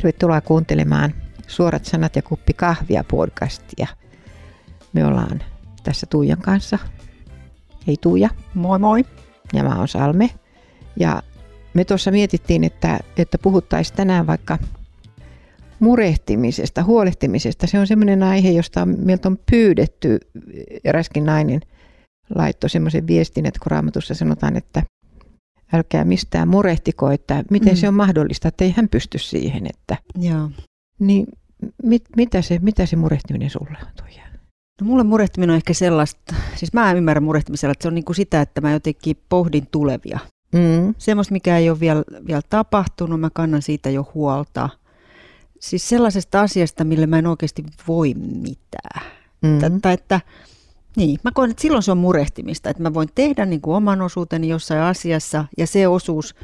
Tervetuloa kuuntelemaan Suorat sanat ja kuppi kahvia podcastia. Me ollaan tässä Tuijan kanssa. Hei Tuija. Moi moi. Ja mä oon Salme. Ja me tuossa mietittiin, että, että puhuttaisiin tänään vaikka murehtimisesta, huolehtimisesta. Se on semmoinen aihe, josta meiltä on pyydetty. Eräskin nainen laittoi semmoisen viestin, että kun raamatussa sanotaan, että älkää mistään murehtiko, että miten mm. se on mahdollista, että ei hän pysty siihen. Että, Joo. Niin mit, mitä, se, mitä se murehtiminen sulle on, Tuija? No mulle murehtiminen on ehkä sellaista, siis mä ymmärrän murehtimisella, että se on niin kuin sitä, että mä jotenkin pohdin tulevia. Mm. Semmoista, mikä ei ole vielä, vielä tapahtunut, mä kannan siitä jo huolta. Siis sellaisesta asiasta, mille mä en oikeasti voi mitään. Mm. Tai että, niin, mä koen, että silloin se on murehtimista, että mä voin tehdä niin kuin oman osuuteni jossain asiassa, ja se osuus,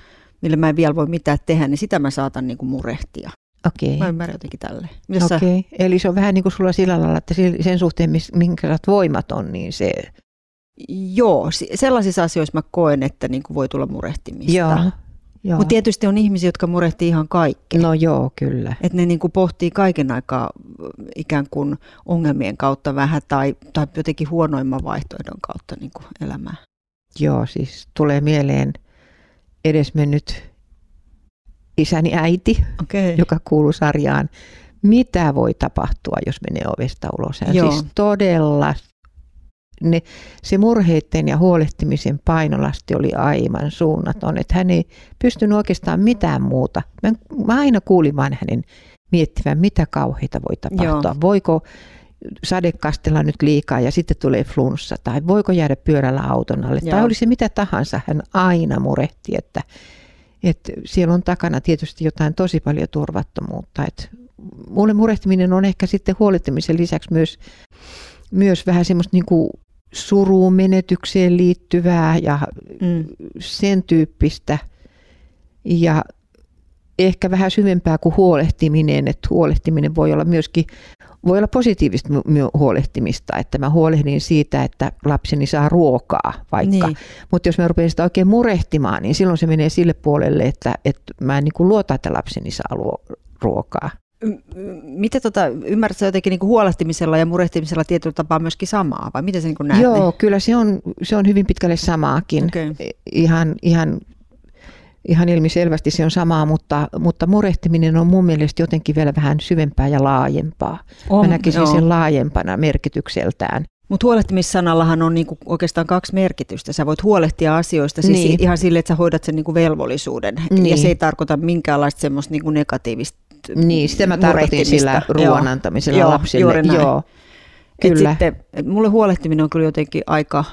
mille mä en vielä voi mitään tehdä, niin sitä mä saatan niin kuin murehtia. Okei. Mä ymmärrän jotenkin tälle. Okei, eli se on vähän niin kuin sulla sillä lailla, että sen suhteen, minkä sä voimat on, niin se... Joo, sellaisissa asioissa mä koen, että niin kuin voi tulla murehtimista. Joo. Joo. Mutta tietysti on ihmisiä, jotka murehtii ihan kaikkea. No joo, kyllä. Että ne niin kuin pohtii kaiken aikaa ikään kuin ongelmien kautta vähän tai, tai jotenkin huonoimman vaihtoehdon kautta niin kuin elämää. Joo, siis tulee mieleen edesmennyt isäni äiti, okay. joka kuuluu sarjaan. Mitä voi tapahtua, jos menee ovesta ulos? Hän siis todella ne, se murheiden ja huolehtimisen painolasti oli aivan suunnaton, että hän ei pystynyt oikeastaan mitään muuta. Mä, mä aina kuulin vain hänen miettivän, mitä kauheita voi tapahtua. Joo. Voiko sade kastella nyt liikaa ja sitten tulee flunssa, tai voiko jäädä pyörällä auton alle, Joo. tai oli se mitä tahansa, hän aina murehti, että, että siellä on takana tietysti jotain tosi paljon turvattomuutta. Että mulle murehtiminen on ehkä sitten huolehtimisen lisäksi myös, myös vähän semmoista niin kuin suruun, menetykseen liittyvää ja mm. sen tyyppistä. Ja ehkä vähän syvempää kuin huolehtiminen, että huolehtiminen voi olla myöskin voi olla positiivista huolehtimista, että mä huolehdin siitä, että lapseni saa ruokaa vaikka. Niin. Mutta jos mä rupean sitä oikein murehtimaan, niin silloin se menee sille puolelle, että, että mä en niin luota, että lapseni saa ruokaa. Miten tota, ymmärrätkö jotenkin niin huolehtimisella ja murehtimisella tietyllä tapaa myöskin samaa, vai miten se niin näet? Joo, ne? kyllä se on, se on hyvin pitkälle samaakin. Okay. Ihan, ihan, ihan ilmiselvästi se on samaa, mutta, mutta murehtiminen on mun mielestä jotenkin vielä vähän syvempää ja laajempaa. On, Mä näkisin joo. sen laajempana merkitykseltään. Mutta huolehtimissanallahan on niinku oikeastaan kaksi merkitystä. Sä voit huolehtia asioista siis niin. ihan sille, että sä hoidat sen niinku velvollisuuden. Niin. Ja se ei tarkoita minkäänlaista semmoista niinku negatiivista Niin, sitä mä tarkoitin sillä ruoan antamisella joo, lapselle. Juuri näin. Joo, kyllä. Et sitten, et mulle huolehtiminen on kyllä jotenkin aika,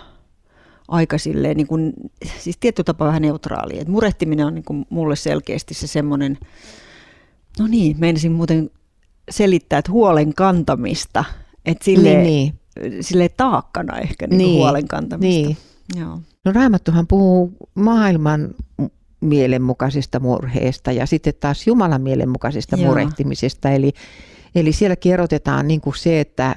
aika silleen, niin kuin, siis tietty tapa vähän neutraali. Et murehtiminen on niin kuin mulle selkeästi se semmoinen, no niin, menisin muuten selittää, että huolen kantamista. Että silleen, niin, niin. silleen taakkana ehkä niin niin, huolen kantamista. Niin. Joo. No Raamattuhan puhuu maailman mielenmukaisesta murheesta ja sitten taas Jumalan mielenmukaisesta Joo. murehtimisesta. Eli, eli siellä erotetaan niin kuin se, että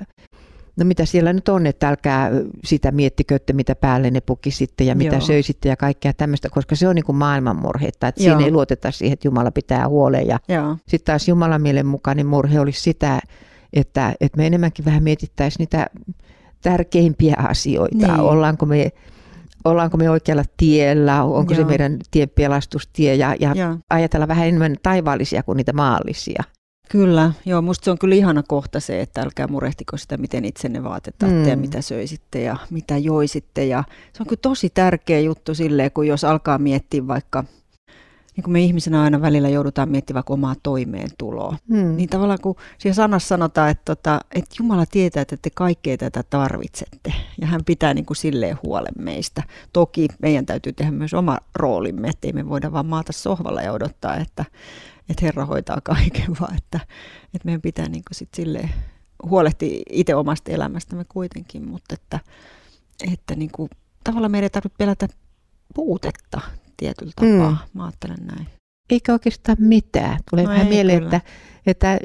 no mitä siellä nyt on, että älkää sitä miettikö, että mitä päälle ne pukisitte ja mitä Joo. söisitte ja kaikkea tämmöistä, koska se on niin kuin maailmanmurhetta, että Joo. siinä ei luoteta siihen, että Jumala pitää huolen. Ja sitten taas Jumalan mielenmukainen murhe olisi sitä, että, että me enemmänkin vähän mietittäisiin niitä tärkeimpiä asioita. Niin. Ollaanko me ollaanko me oikealla tiellä, onko Joo. se meidän tien pelastustie ja, ja ajatella vähän enemmän taivaallisia kuin niitä maallisia. Kyllä, joo, musta se on kyllä ihana kohta se, että älkää murehtiko sitä, miten itsenne vaatetatte mm. ja mitä söisitte ja mitä joisitte. Ja se on kyllä tosi tärkeä juttu silleen, kun jos alkaa miettiä vaikka niin kuin me ihmisenä aina välillä joudutaan miettimään vaikka omaa toimeentuloa, hmm. niin tavallaan kun siinä sanassa sanotaan, että, tota, että Jumala tietää, että te kaikkea tätä tarvitsette, ja hän pitää niin kuin silleen huolen meistä. Toki meidän täytyy tehdä myös oma roolimme, ettei me voida vaan maata sohvalla ja odottaa, että, että Herra hoitaa kaiken, vaan että, että meidän pitää niin kuin sit silleen huolehtia itse omasta elämästämme kuitenkin, mutta että, että niin kuin, tavallaan meidän ei tarvitse pelätä puutetta tietyllä tapaa. Mm. Mä ajattelen näin. Eikä oikeastaan mitään. Tulee no vähän mieleen, että, että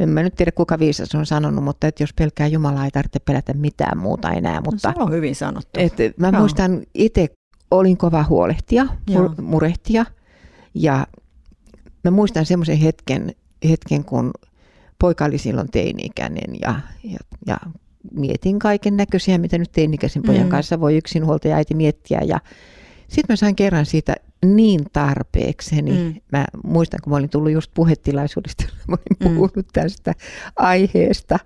en mä nyt tiedä kuka viisas on sanonut, mutta että jos pelkää Jumalaa ei tarvitse pelätä mitään muuta enää. Mutta, no, se on hyvin sanottu. Että mä Joo. muistan itse olin kova huolehtia, Joo. murehtia ja mä muistan semmoisen hetken, hetken, kun poika oli silloin teini-ikäinen ja, ja, ja mietin kaiken näköisiä, mitä nyt teini-ikäisen pojan mm. kanssa voi yksinhuoltaja äiti miettiä. Ja sitten mä sain kerran siitä niin tarpeekseni. Mm. Mä muistan, kun mä olin tullut just puhetilaisuudesta, mä olin mm. puhunut tästä aiheesta.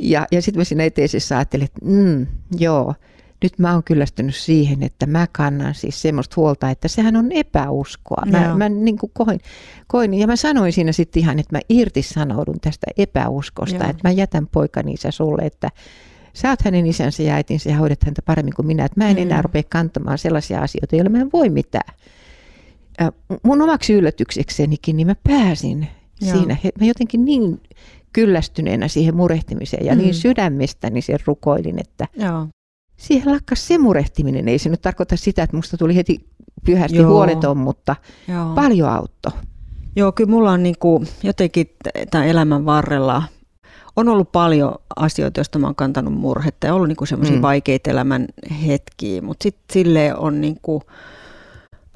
Ja, ja sitten mä siinä eteisessä ajattelin, että mm, joo, nyt mä oon kyllästynyt siihen, että mä kannan siis semmoista huolta, että sehän on epäuskoa. Mä, mä niin kuin koin, koin, ja mä sanoin siinä sitten ihan, että mä irtisanoudun tästä epäuskosta, Joo. että mä jätän poikani isä sulle, että sä oot hänen isänsä ja äitinsä ja hoidat häntä paremmin kuin minä, että mä en mm. enää rupea kantamaan sellaisia asioita, joilla mä en voi mitään. Ja mun omaksi yllätykseksenikin, niin mä pääsin Joo. siinä. Mä jotenkin niin kyllästyneenä siihen murehtimiseen ja niin mm. niin sydämestäni sen rukoilin, että Joo siihen lakkas se murehtiminen. Ei se nyt tarkoita sitä, että musta tuli heti pyhästi Joo. huoleton, mutta Joo. paljon auttoi. Joo, kyllä mulla on niin kuin jotenkin tämän elämän varrella on ollut paljon asioita, joista mä oon kantanut murhetta ja ollut niin semmoisia mm. vaikeita elämän hetkiä, mutta sitten sille on niin kuin,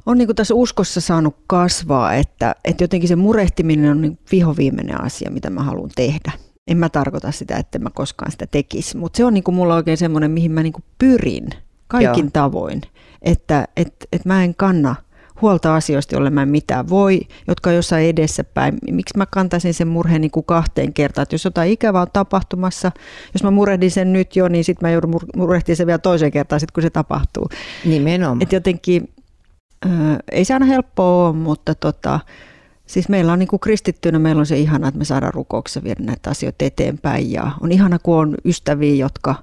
on niin kuin tässä uskossa saanut kasvaa, että, että jotenkin se murehtiminen on niin vihoviimeinen asia, mitä mä haluan tehdä en mä tarkoita sitä, että mä koskaan sitä tekisi, mutta se on niin kuin mulla oikein semmoinen, mihin mä niin kuin pyrin kaikin Joo. tavoin, että et, et mä en kanna huolta asioista, joille mä en mitään voi, jotka on jossain edessäpäin. Miksi mä kantaisin sen murheen niin kuin kahteen kertaan? Että jos jotain ikävää on tapahtumassa, jos mä murehdin sen nyt jo, niin sitten mä joudun murehtimaan sen vielä toiseen kertaan, sit kun se tapahtuu. Nimenomaan. Et jotenkin, äh, ei se aina helppoa ole, mutta tota, Siis meillä on niin kuin kristittynä, meillä on se ihana, että me saadaan rukouksessa viedä näitä asioita eteenpäin. Ja on ihana, kun on ystäviä, jotka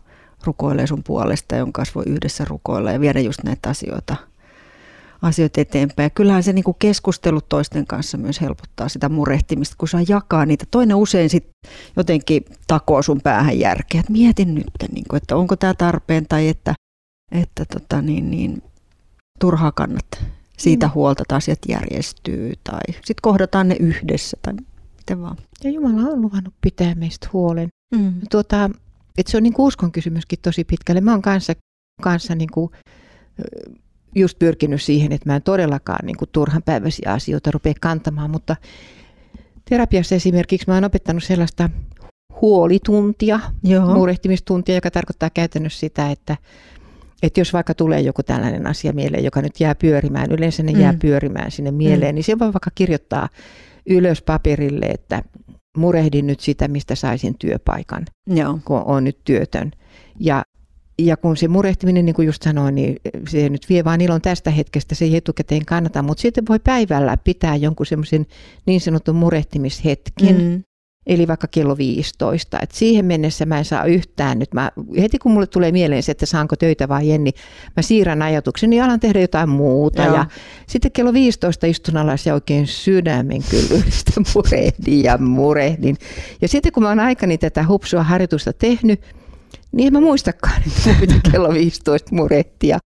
rukoilee sun puolesta, jonka kanssa voi yhdessä rukoilla ja viedä just näitä asioita, asioita eteenpäin. Ja kyllähän se niin kuin keskustelut toisten kanssa myös helpottaa sitä murehtimista, kun saa jakaa niitä. Toinen usein sitten jotenkin takoo sun päähän järkeä, että mietin nyt, niin kuin, että onko tämä tarpeen tai että, että tota, niin, niin, turhaa kannattaa siitä mm. huolta, että asiat järjestyy tai sitten kohdataan ne yhdessä tai miten vaan. Ja Jumala on luvannut pitää meistä huolen. Mm. Tuota, että se on niin uskon kysymyskin tosi pitkälle. Mä oon kanssa, kanssa niin kuin, just pyrkinyt siihen, että mä en todellakaan niin kuin turhan päiväisiä asioita rupea kantamaan, mutta terapiassa esimerkiksi mä oon opettanut sellaista huolituntia, Joo. murehtimistuntia, joka tarkoittaa käytännössä sitä, että että jos vaikka tulee joku tällainen asia mieleen, joka nyt jää pyörimään, yleensä ne mm. jää pyörimään sinne mieleen, mm. niin se voi vaikka kirjoittaa ylös paperille, että murehdin nyt sitä, mistä saisin työpaikan, Joo. kun on nyt työtön. Ja, ja kun se murehtiminen, niin kuin just sanoin, niin se nyt vie vaan ilon tästä hetkestä, se ei etukäteen kannata, mutta sitten voi päivällä pitää jonkun semmoisen niin sanotun murehtimishetken, mm. Eli vaikka kello 15. Et siihen mennessä mä en saa yhtään nyt. Mä, heti kun mulle tulee mieleen se, että saanko töitä vai en, niin mä siirrän ajatukseni ja alan tehdä jotain muuta. Joo. Ja sitten kello 15 istun alas ja oikein sydämen kyllyydestä murehdin ja murehdin. Ja sitten kun mä oon aikani tätä hupsua harjoitusta tehnyt, niin en mä muistakaan, että mun pitää kello 15 murehtia.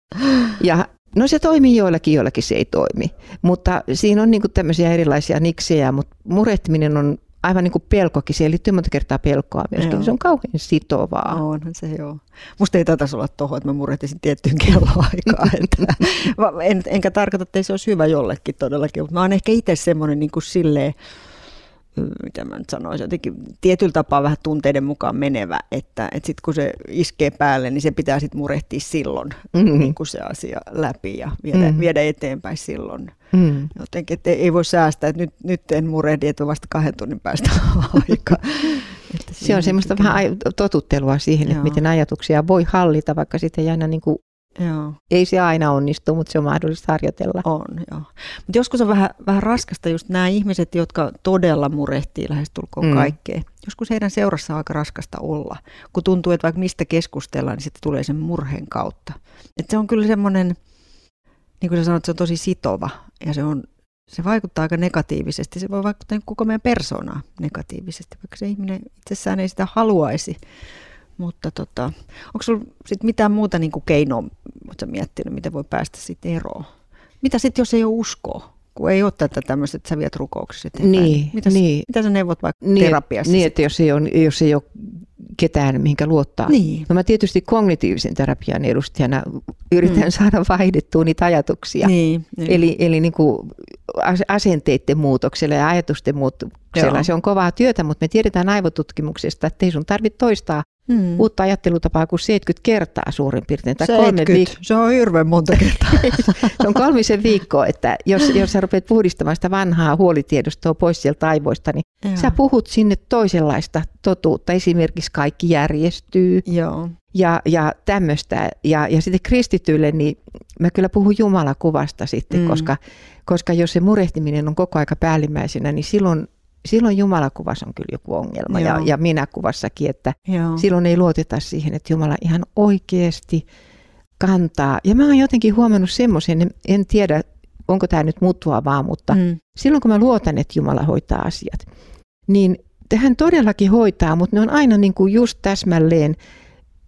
Ja No se toimii joillakin, joillakin se ei toimi. Mutta siinä on niin tämmöisiä erilaisia niksejä, mutta murehtiminen on aivan niin kuin pelkokin, siihen liittyy monta kertaa pelkoa myöskin, joo. se on kauhean sitovaa. Onhan se joo. Musta ei taitaisi olla tuohon, että mä murehtisin tiettyyn kelloaikaan. että, en, enkä tarkoita, että se olisi hyvä jollekin todellakin, mutta mä oon ehkä itse semmoinen niin kuin silleen, mitä mä nyt sanoisin, jotenkin tietyllä tapaa vähän tunteiden mukaan menevä, että, että sitten kun se iskee päälle, niin se pitää sitten murehtia silloin mm-hmm. niin kuin se asia läpi ja viedä, mm-hmm. viedä eteenpäin silloin. Mm. Jotenkin, että ei voi säästää, että nyt, nyt en murehdi, että vasta kahden tunnin päästä aika. se on semmoista vähän totuttelua siihen, Joo. että miten ajatuksia voi hallita, vaikka sitten ei aina niin kuin Joo. Ei se aina onnistu, mutta se on mahdollista harjoitella. On, joo. Mutta joskus on vähän, vähän raskasta just nämä ihmiset, jotka todella murehtii lähestulkoon mm. kaikkea. Joskus heidän seurassa on aika raskasta olla, kun tuntuu, että vaikka mistä keskustellaan, niin sitten tulee sen murheen kautta. Et se on kyllä semmoinen, niin kuin sä sanoit, se on tosi sitova ja se, on, se vaikuttaa aika negatiivisesti. Se voi vaikuttaa koko meidän persoonaa negatiivisesti, vaikka se ihminen itsessään ei sitä haluaisi. Mutta tota, onko sinulla sit mitään muuta niin kuin keinoa, oletko miettinyt, miten voi päästä siitä eroon? Mitä sitten, jos ei ole uskoa? Kun ei ole tätä tämmöistä, että sä viet rukouksessa eteenpäin. Niin, mitä, niin. mitä sä neuvot vaikka niin, terapiassa? Niin, että jos ei, ole, jos ei ole ketään, mihinkä luottaa. Niin. No mä tietysti kognitiivisen terapian edustajana yritän mm. saada vaihdettua niitä ajatuksia. Niin, niin. Eli, eli niin kuin asenteiden muutoksella ja ajatusten muutoksella. Joo. Se on kovaa työtä, mutta me tiedetään aivotutkimuksesta, että ei sun tarvitse toistaa mm. uutta ajattelutapaa kuin 70 kertaa suurin piirtein. Tai 70, kolme viik- se on hirveän monta kertaa. se on kolmisen viikkoa, että jos, jos sä rupeat puhdistamaan sitä vanhaa huolitiedostoa pois sieltä aivoista, niin Joo. sä puhut sinne toisenlaista totuutta. Esimerkiksi kaikki järjestyy. Joo. Ja, ja tämmöistä. Ja, ja sitten kristityille, niin mä kyllä puhun Jumalakuvasta sitten, mm. koska, koska jos se murehtiminen on koko aika päällimmäisenä, niin silloin silloin Jumalakuvassa on kyllä joku ongelma ja, ja minäkuvassakin, että Joo. silloin ei luoteta siihen, että Jumala ihan oikeasti kantaa. Ja mä oon jotenkin huomannut semmoisen, en, tiedä onko tämä nyt vaan, mutta mm. silloin kun mä luotan, että Jumala hoitaa asiat, niin hän todellakin hoitaa, mutta ne on aina niin kuin just täsmälleen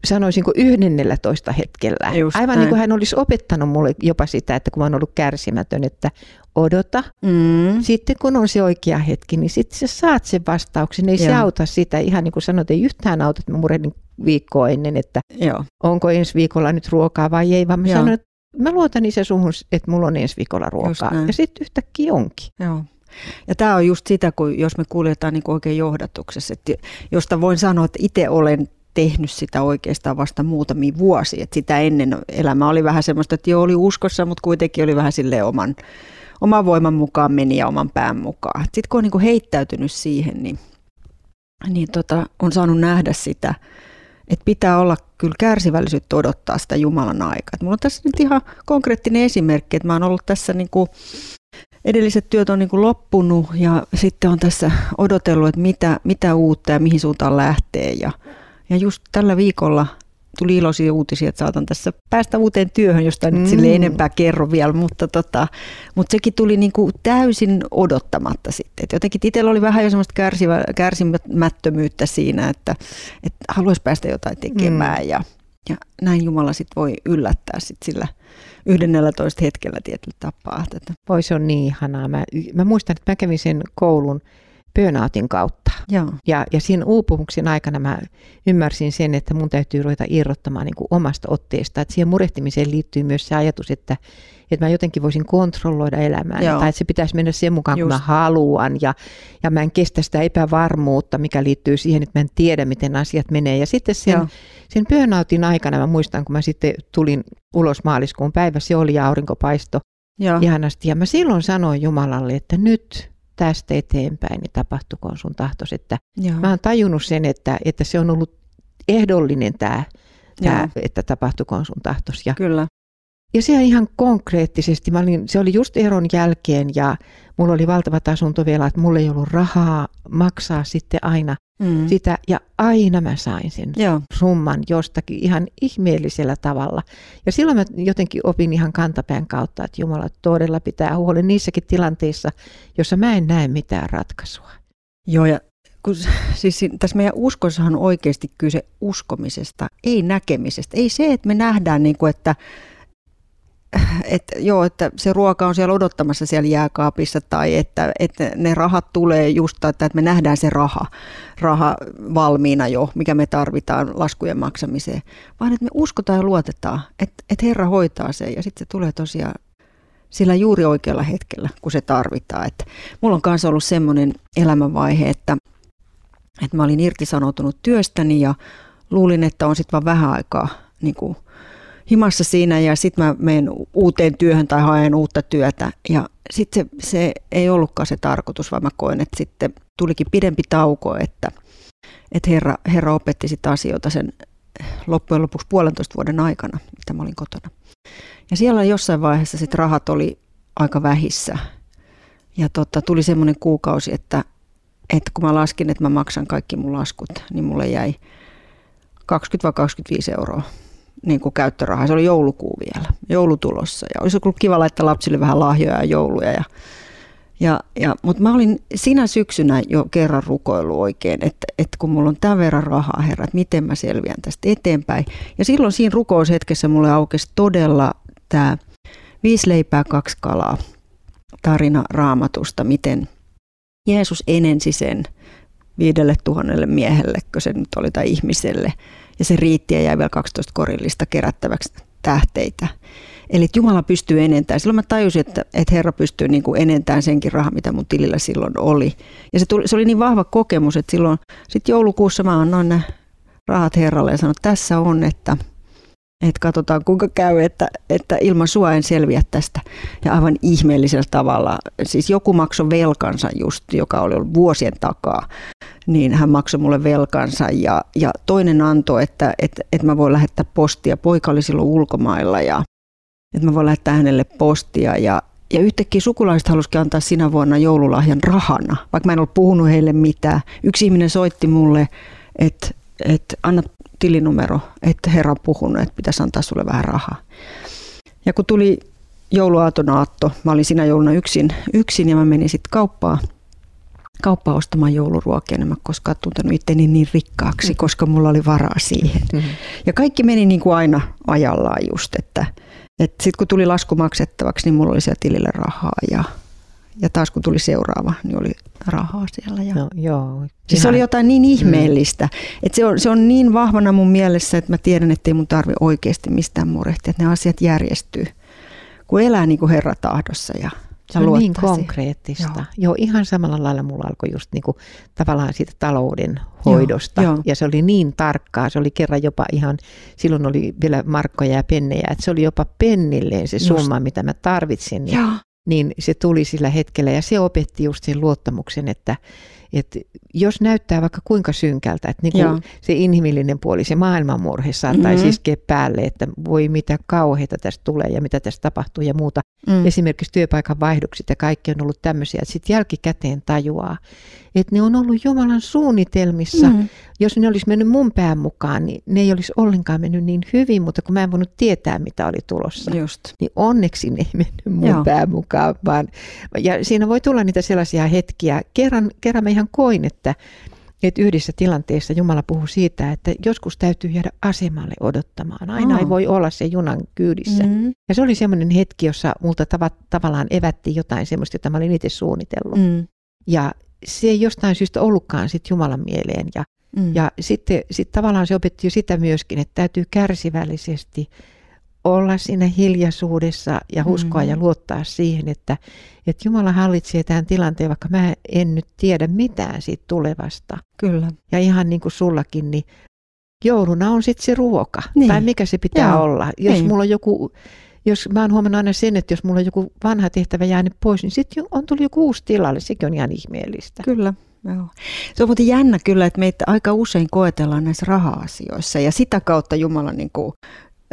sanoisinko yhdennellätoista hetkellä. Just Aivan näin. niin kuin hän olisi opettanut mulle jopa sitä, että kun mä oon ollut kärsimätön, että odota. Mm. Sitten kun on se oikea hetki, niin sitten sä saat sen vastauksen. Ei Joo. se auta sitä. Ihan niin kuin sanoit, ei yhtään auta, että mä murehdin viikkoa ennen, että Joo. onko ensi viikolla nyt ruokaa vai ei, vaan mä Joo. sanon, että mä luotan isä suhun, että mulla on ensi viikolla ruokaa. Ja sitten yhtäkkiä onkin. Joo. Ja tämä on just sitä, kun jos me kuljetaan niin oikein johdatuksessa, että josta voin sanoa, että itse olen tehnyt sitä oikeastaan vasta muutamia vuosia. Että sitä ennen elämä oli vähän semmoista, että jo oli uskossa, mutta kuitenkin oli vähän sille oman, oman voiman mukaan meni ja oman pään mukaan. Sitten kun on niin kuin heittäytynyt siihen, niin, niin tota, on saanut nähdä sitä, että pitää olla kyllä kärsivällisyyttä odottaa sitä Jumalan aikaa. Mulla on tässä nyt ihan konkreettinen esimerkki, että mä oon ollut tässä niin kuin edelliset työt on niin kuin loppunut ja sitten on tässä odotellut, että mitä, mitä uutta ja mihin suuntaan lähtee. Ja, ja just tällä viikolla tuli iloisia uutisia, että saatan tässä päästä uuteen työhön, josta mm. nyt sille enempää kerro vielä, mutta, tota, mutta sekin tuli niin kuin täysin odottamatta sitten. Et jotenkin itsellä oli vähän jo semmoista kärsivä, kärsimättömyyttä siinä, että, että haluaisi päästä jotain tekemään mm. ja, ja näin Jumala sitten voi yllättää sit sillä 11 hetkellä tietyllä tapaa. Voi se on niin ihanaa. Mä, mä muistan, että mä kävin sen koulun burnoutin kautta. Joo. Ja, ja siinä uupumuksen aikana mä ymmärsin sen, että mun täytyy ruveta irrottamaan niin omasta otteesta. Että siihen murehtimiseen liittyy myös se ajatus, että, että mä jotenkin voisin kontrolloida elämää. Tai että se pitäisi mennä sen mukaan, Just. kun mä haluan. Ja, ja mä en kestä sitä epävarmuutta, mikä liittyy siihen, että mä en tiedä, miten asiat menee. Ja sitten sen, sen burnoutin aikana mä muistan, kun mä sitten tulin ulos maaliskuun päivä, se oli ja aurinkopaisto Joo. ihanasti. Ja mä silloin sanoin Jumalalle, että nyt tästä eteenpäin, niin tapahtukoon sun tahtos. Että mä oon tajunnut sen, että, että se on ollut ehdollinen tämä, tämä että tapahtukoon sun tahtos. Ja, Kyllä. Ja se ihan konkreettisesti, mä olin, se oli just eron jälkeen ja mulla oli valtavat asuntovelat, mulla ei ollut rahaa maksaa sitten aina mm. sitä ja aina mä sain sen Joo. summan jostakin ihan ihmeellisellä tavalla. Ja silloin mä jotenkin opin ihan kantapään kautta, että Jumala todella pitää huolen niissäkin tilanteissa, jossa mä en näe mitään ratkaisua. Joo ja kun, siis tässä meidän uskossahan on oikeasti kyse uskomisesta, ei näkemisestä. Ei se, että me nähdään, niin kuin, että että joo, että se ruoka on siellä odottamassa siellä jääkaapissa tai että, että ne rahat tulee just, että me nähdään se raha, raha valmiina jo, mikä me tarvitaan laskujen maksamiseen, vaan että me uskotaan ja luotetaan, että, että Herra hoitaa sen ja sitten se tulee tosiaan sillä juuri oikealla hetkellä, kun se tarvitaan. Että mulla on kanssa ollut semmoinen elämänvaihe, että, että mä olin irtisanoutunut työstäni ja luulin, että on sitten vaan vähän aikaa niin kuin himassa siinä ja sitten mä menen uuteen työhön tai haen uutta työtä. Ja sitten se, se ei ollutkaan se tarkoitus, vaan mä koen, että sitten tulikin pidempi tauko, että, että Herra, Herra opetti sitten asioita sen loppujen lopuksi puolentoista vuoden aikana, mitä mä olin kotona. Ja siellä jossain vaiheessa sitten rahat oli aika vähissä. Ja tota, tuli semmoinen kuukausi, että, että kun mä laskin, että mä maksan kaikki mun laskut, niin mulle jäi 20-25 euroa niin kuin käyttörahaa. Se oli joulukuu vielä, joulutulossa. Ja olisi ollut kiva laittaa lapsille vähän lahjoja ja jouluja. Ja, ja, ja, Mutta mä olin sinä syksynä jo kerran rukoillut oikein, että, että kun mulla on tämän verran rahaa, herra, että miten mä selviän tästä eteenpäin. Ja silloin siinä rukoushetkessä mulle aukesi todella tämä viisi leipää, kaksi kalaa tarina raamatusta, miten Jeesus enensi sen viidelle tuhannelle miehelle, kun se nyt oli tai ihmiselle – ja se riitti ja jäi vielä 12 korillista kerättäväksi tähteitä. Eli että Jumala pystyy enentämään. Silloin mä tajusin, että, että Herra pystyy niin kuin enentämään senkin rahan, mitä mun tilillä silloin oli. Ja se, tuli, se oli niin vahva kokemus, että silloin sitten joulukuussa mä annoin ne rahat Herralle ja sanoin, että tässä on, että – että katsotaan kuinka käy, että, että ilman sua en selviä tästä. Ja aivan ihmeellisellä tavalla, siis joku maksoi velkansa just, joka oli ollut vuosien takaa, niin hän maksoi mulle velkansa ja, ja toinen antoi, että, että, että mä voin lähettää postia. Poika oli silloin ulkomailla ja että mä voin lähettää hänelle postia ja, ja yhtäkkiä sukulaiset halusikin antaa sinä vuonna joululahjan rahana, vaikka mä en ollut puhunut heille mitään. Yksi ihminen soitti mulle, että, että anna tilinumero, että herra on puhunut, että pitäisi antaa sulle vähän rahaa. Ja kun tuli jouluaatonaatto, mä olin siinä jouluna yksin, yksin ja mä menin sitten kauppaan, kauppaan ostamaan jouluruokia, en mä koskaan tuntenut itteni niin rikkaaksi, koska mulla oli varaa siihen. Mm-hmm. Ja kaikki meni niin kuin aina ajallaan just, että, että sitten kun tuli lasku maksettavaksi, niin mulla oli siellä tilille rahaa ja ja taas kun tuli seuraava, niin oli rahaa siellä. Ja... No, joo, siis se oli jotain niin ihmeellistä, mm. että se on, se on niin vahvana mun mielessä, että mä tiedän, että ei mun tarvi oikeasti mistään murehtia, että ne asiat järjestyy, kun elää niin kuin Herra tahdossa ja se on niin konkreettista. Joo. Joo, ihan samalla lailla mulla alkoi just niin kuin, tavallaan siitä talouden hoidosta. Joo, jo. Ja se oli niin tarkkaa, se oli kerran jopa ihan, silloin oli vielä markkoja ja pennejä, että se oli jopa pennilleen se summa, just. mitä mä tarvitsin. Niin Joo niin se tuli sillä hetkellä ja se opetti just sen luottamuksen, että, että jos näyttää vaikka kuinka synkältä, että niin kuin se inhimillinen puoli, se maailmanmurhe saattaisi mm-hmm. iskeä päälle, että voi mitä kauheita tästä tulee ja mitä tästä tapahtuu ja muuta. Mm. Esimerkiksi työpaikan vaihdokset ja kaikki on ollut tämmöisiä, että sitten jälkikäteen tajuaa, että ne on ollut Jumalan suunnitelmissa. Mm. Jos ne olisi mennyt mun pään mukaan, niin ne ei olisi ollenkaan mennyt niin hyvin, mutta kun mä en voinut tietää, mitä oli tulossa, Just. niin onneksi ne ei mennyt mun Joo. pään mukaan. Vaan, ja siinä voi tulla niitä sellaisia hetkiä. Kerran, kerran mä ihan koin, että että yhdessä tilanteessa Jumala puhuu siitä, että joskus täytyy jäädä asemalle odottamaan. Aina oh. ei voi olla se junan kyydissä. Mm. Ja se oli semmoinen hetki, jossa multa tav- tavallaan evättiin jotain semmoista, jota mä olin itse suunnitellut. Mm. Ja se ei jostain syystä ollutkaan sit Jumalan mieleen. Ja, mm. ja sitten sit tavallaan se opetti jo sitä myöskin, että täytyy kärsivällisesti olla siinä hiljaisuudessa ja uskoa mm. ja luottaa siihen, että, että Jumala hallitsee tämän tilanteen, vaikka mä en nyt tiedä mitään siitä tulevasta. Kyllä. Ja ihan niin kuin sullakin, niin jouluna on sitten se ruoka, niin. tai mikä se pitää Joo. olla. Jos niin. mulla on joku jos mä oon huomannut aina sen, että jos mulla on joku vanha tehtävä jäänyt pois, niin sitten on tullut joku uusi tilalle. Sekin on ihan ihmeellistä. Kyllä. Joo. Se on muuten jännä kyllä, että meitä aika usein koetellaan näissä raha-asioissa ja sitä kautta Jumala niin kuin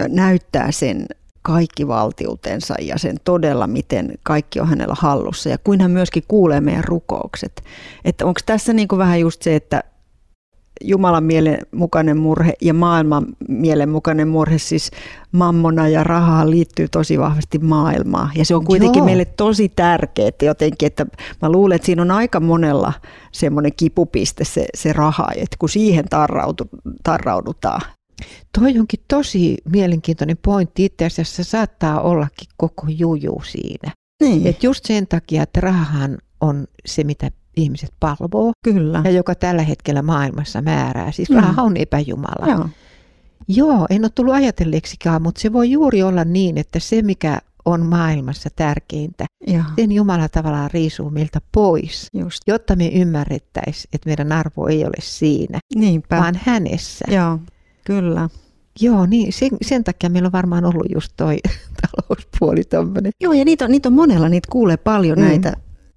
näyttää sen kaikki valtiutensa ja sen todella, miten kaikki on hänellä hallussa ja kuin hän myöskin kuulee meidän rukoukset. Että onko tässä niin kuin vähän just se, että Jumalan mielen mukainen murhe ja maailman mielen mukainen murhe, siis mammona ja rahaa liittyy tosi vahvasti maailmaan. Ja se on kuitenkin Joo. meille tosi tärkeää jotenkin, että mä luulen, että siinä on aika monella semmoinen kipupiste se, se raha, että kun siihen tarrautu, tarraudutaan. Toi onkin tosi mielenkiintoinen pointti. Itse asiassa saattaa ollakin koko juju siinä. Niin. Et just sen takia, että rahahan on se, mitä ihmiset palvoo. Kyllä. Ja joka tällä hetkellä maailmassa määrää. Siis mm. raha on epäjumala. Joo. Joo, en ole tullut ajatelleeksikaan, mutta se voi juuri olla niin, että se mikä on maailmassa tärkeintä, Joo. sen Jumala tavallaan riisuu meiltä pois, Just. jotta me ymmärrettäisiin, että meidän arvo ei ole siinä, Niinpä. vaan hänessä. Joo, kyllä. Joo, niin sen, sen takia meillä on varmaan ollut just toi talouspuoli tommonen. Joo, ja niitä on, niitä on monella, niitä kuulee paljon mm. näitä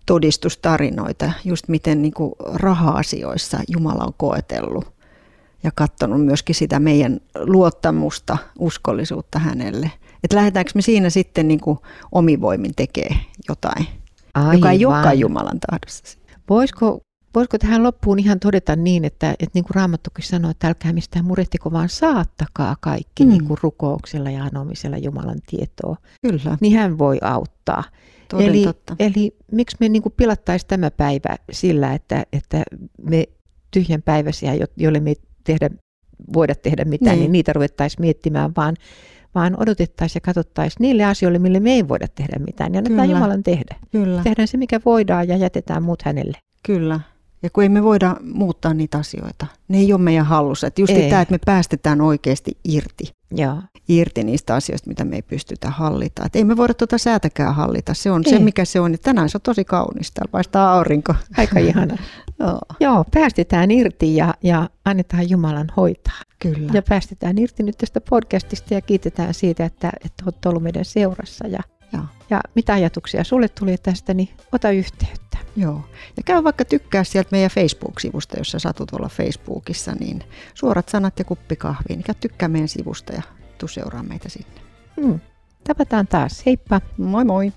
todistustarinoita, just miten niin kuin raha-asioissa Jumala on koetellut ja katsonut myöskin sitä meidän luottamusta, uskollisuutta hänelle. Että lähdetäänkö me siinä sitten niin kuin omivoimin tekee jotain, Aivan. joka ei olekaan Jumalan tahdossa. Voisiko, voisiko tähän loppuun ihan todeta niin, että, että niin kuin Raamattukin sanoo, että älkää mistään murehtiko, vaan saattakaa kaikki mm. niin kuin rukouksella ja anomisella Jumalan tietoa. Kyllä. Niin hän voi auttaa. Toden eli, totta. eli miksi me niin pilattaisiin tämä päivä sillä, että, että me tyhjänpäiväisiä, joille me ei tehdä, voida tehdä mitään, niin, niin niitä ruvettaisiin miettimään, vaan, vaan odotettaisiin ja katsottaisiin niille asioille, mille me ei voida tehdä mitään, ja annetaan Jumalan tehdä. Kyllä. Tehdään se, mikä voidaan, ja jätetään muut hänelle. Kyllä. Ja kun ei me voida muuttaa niitä asioita, ne ei ole meidän hallussa. Että just tämä, että me päästetään oikeasti irti. Joo. irti niistä asioista, mitä me ei pystytä hallita. Et ei me voida tuota säätäkään hallita. Se on ei. se, mikä se on. Ja tänään se on tosi kaunista. Täällä paistaa aurinko. Aika ihana. Joo. Joo, päästetään irti ja, ja annetaan Jumalan hoitaa. Kyllä. Ja päästetään irti nyt tästä podcastista ja kiitetään siitä, että, että olet ollut meidän seurassa. Ja, Joo. ja mitä ajatuksia sulle tuli tästä, niin ota yhteyttä. Joo. Ja käy vaikka tykkää sieltä meidän Facebook-sivusta, jos sä satut olla Facebookissa, niin suorat sanat ja kuppi kahviin. Niin käy tykkää meidän sivusta ja tuu seuraa meitä sinne. Hmm. Tavataan taas. Heippa! Moi moi!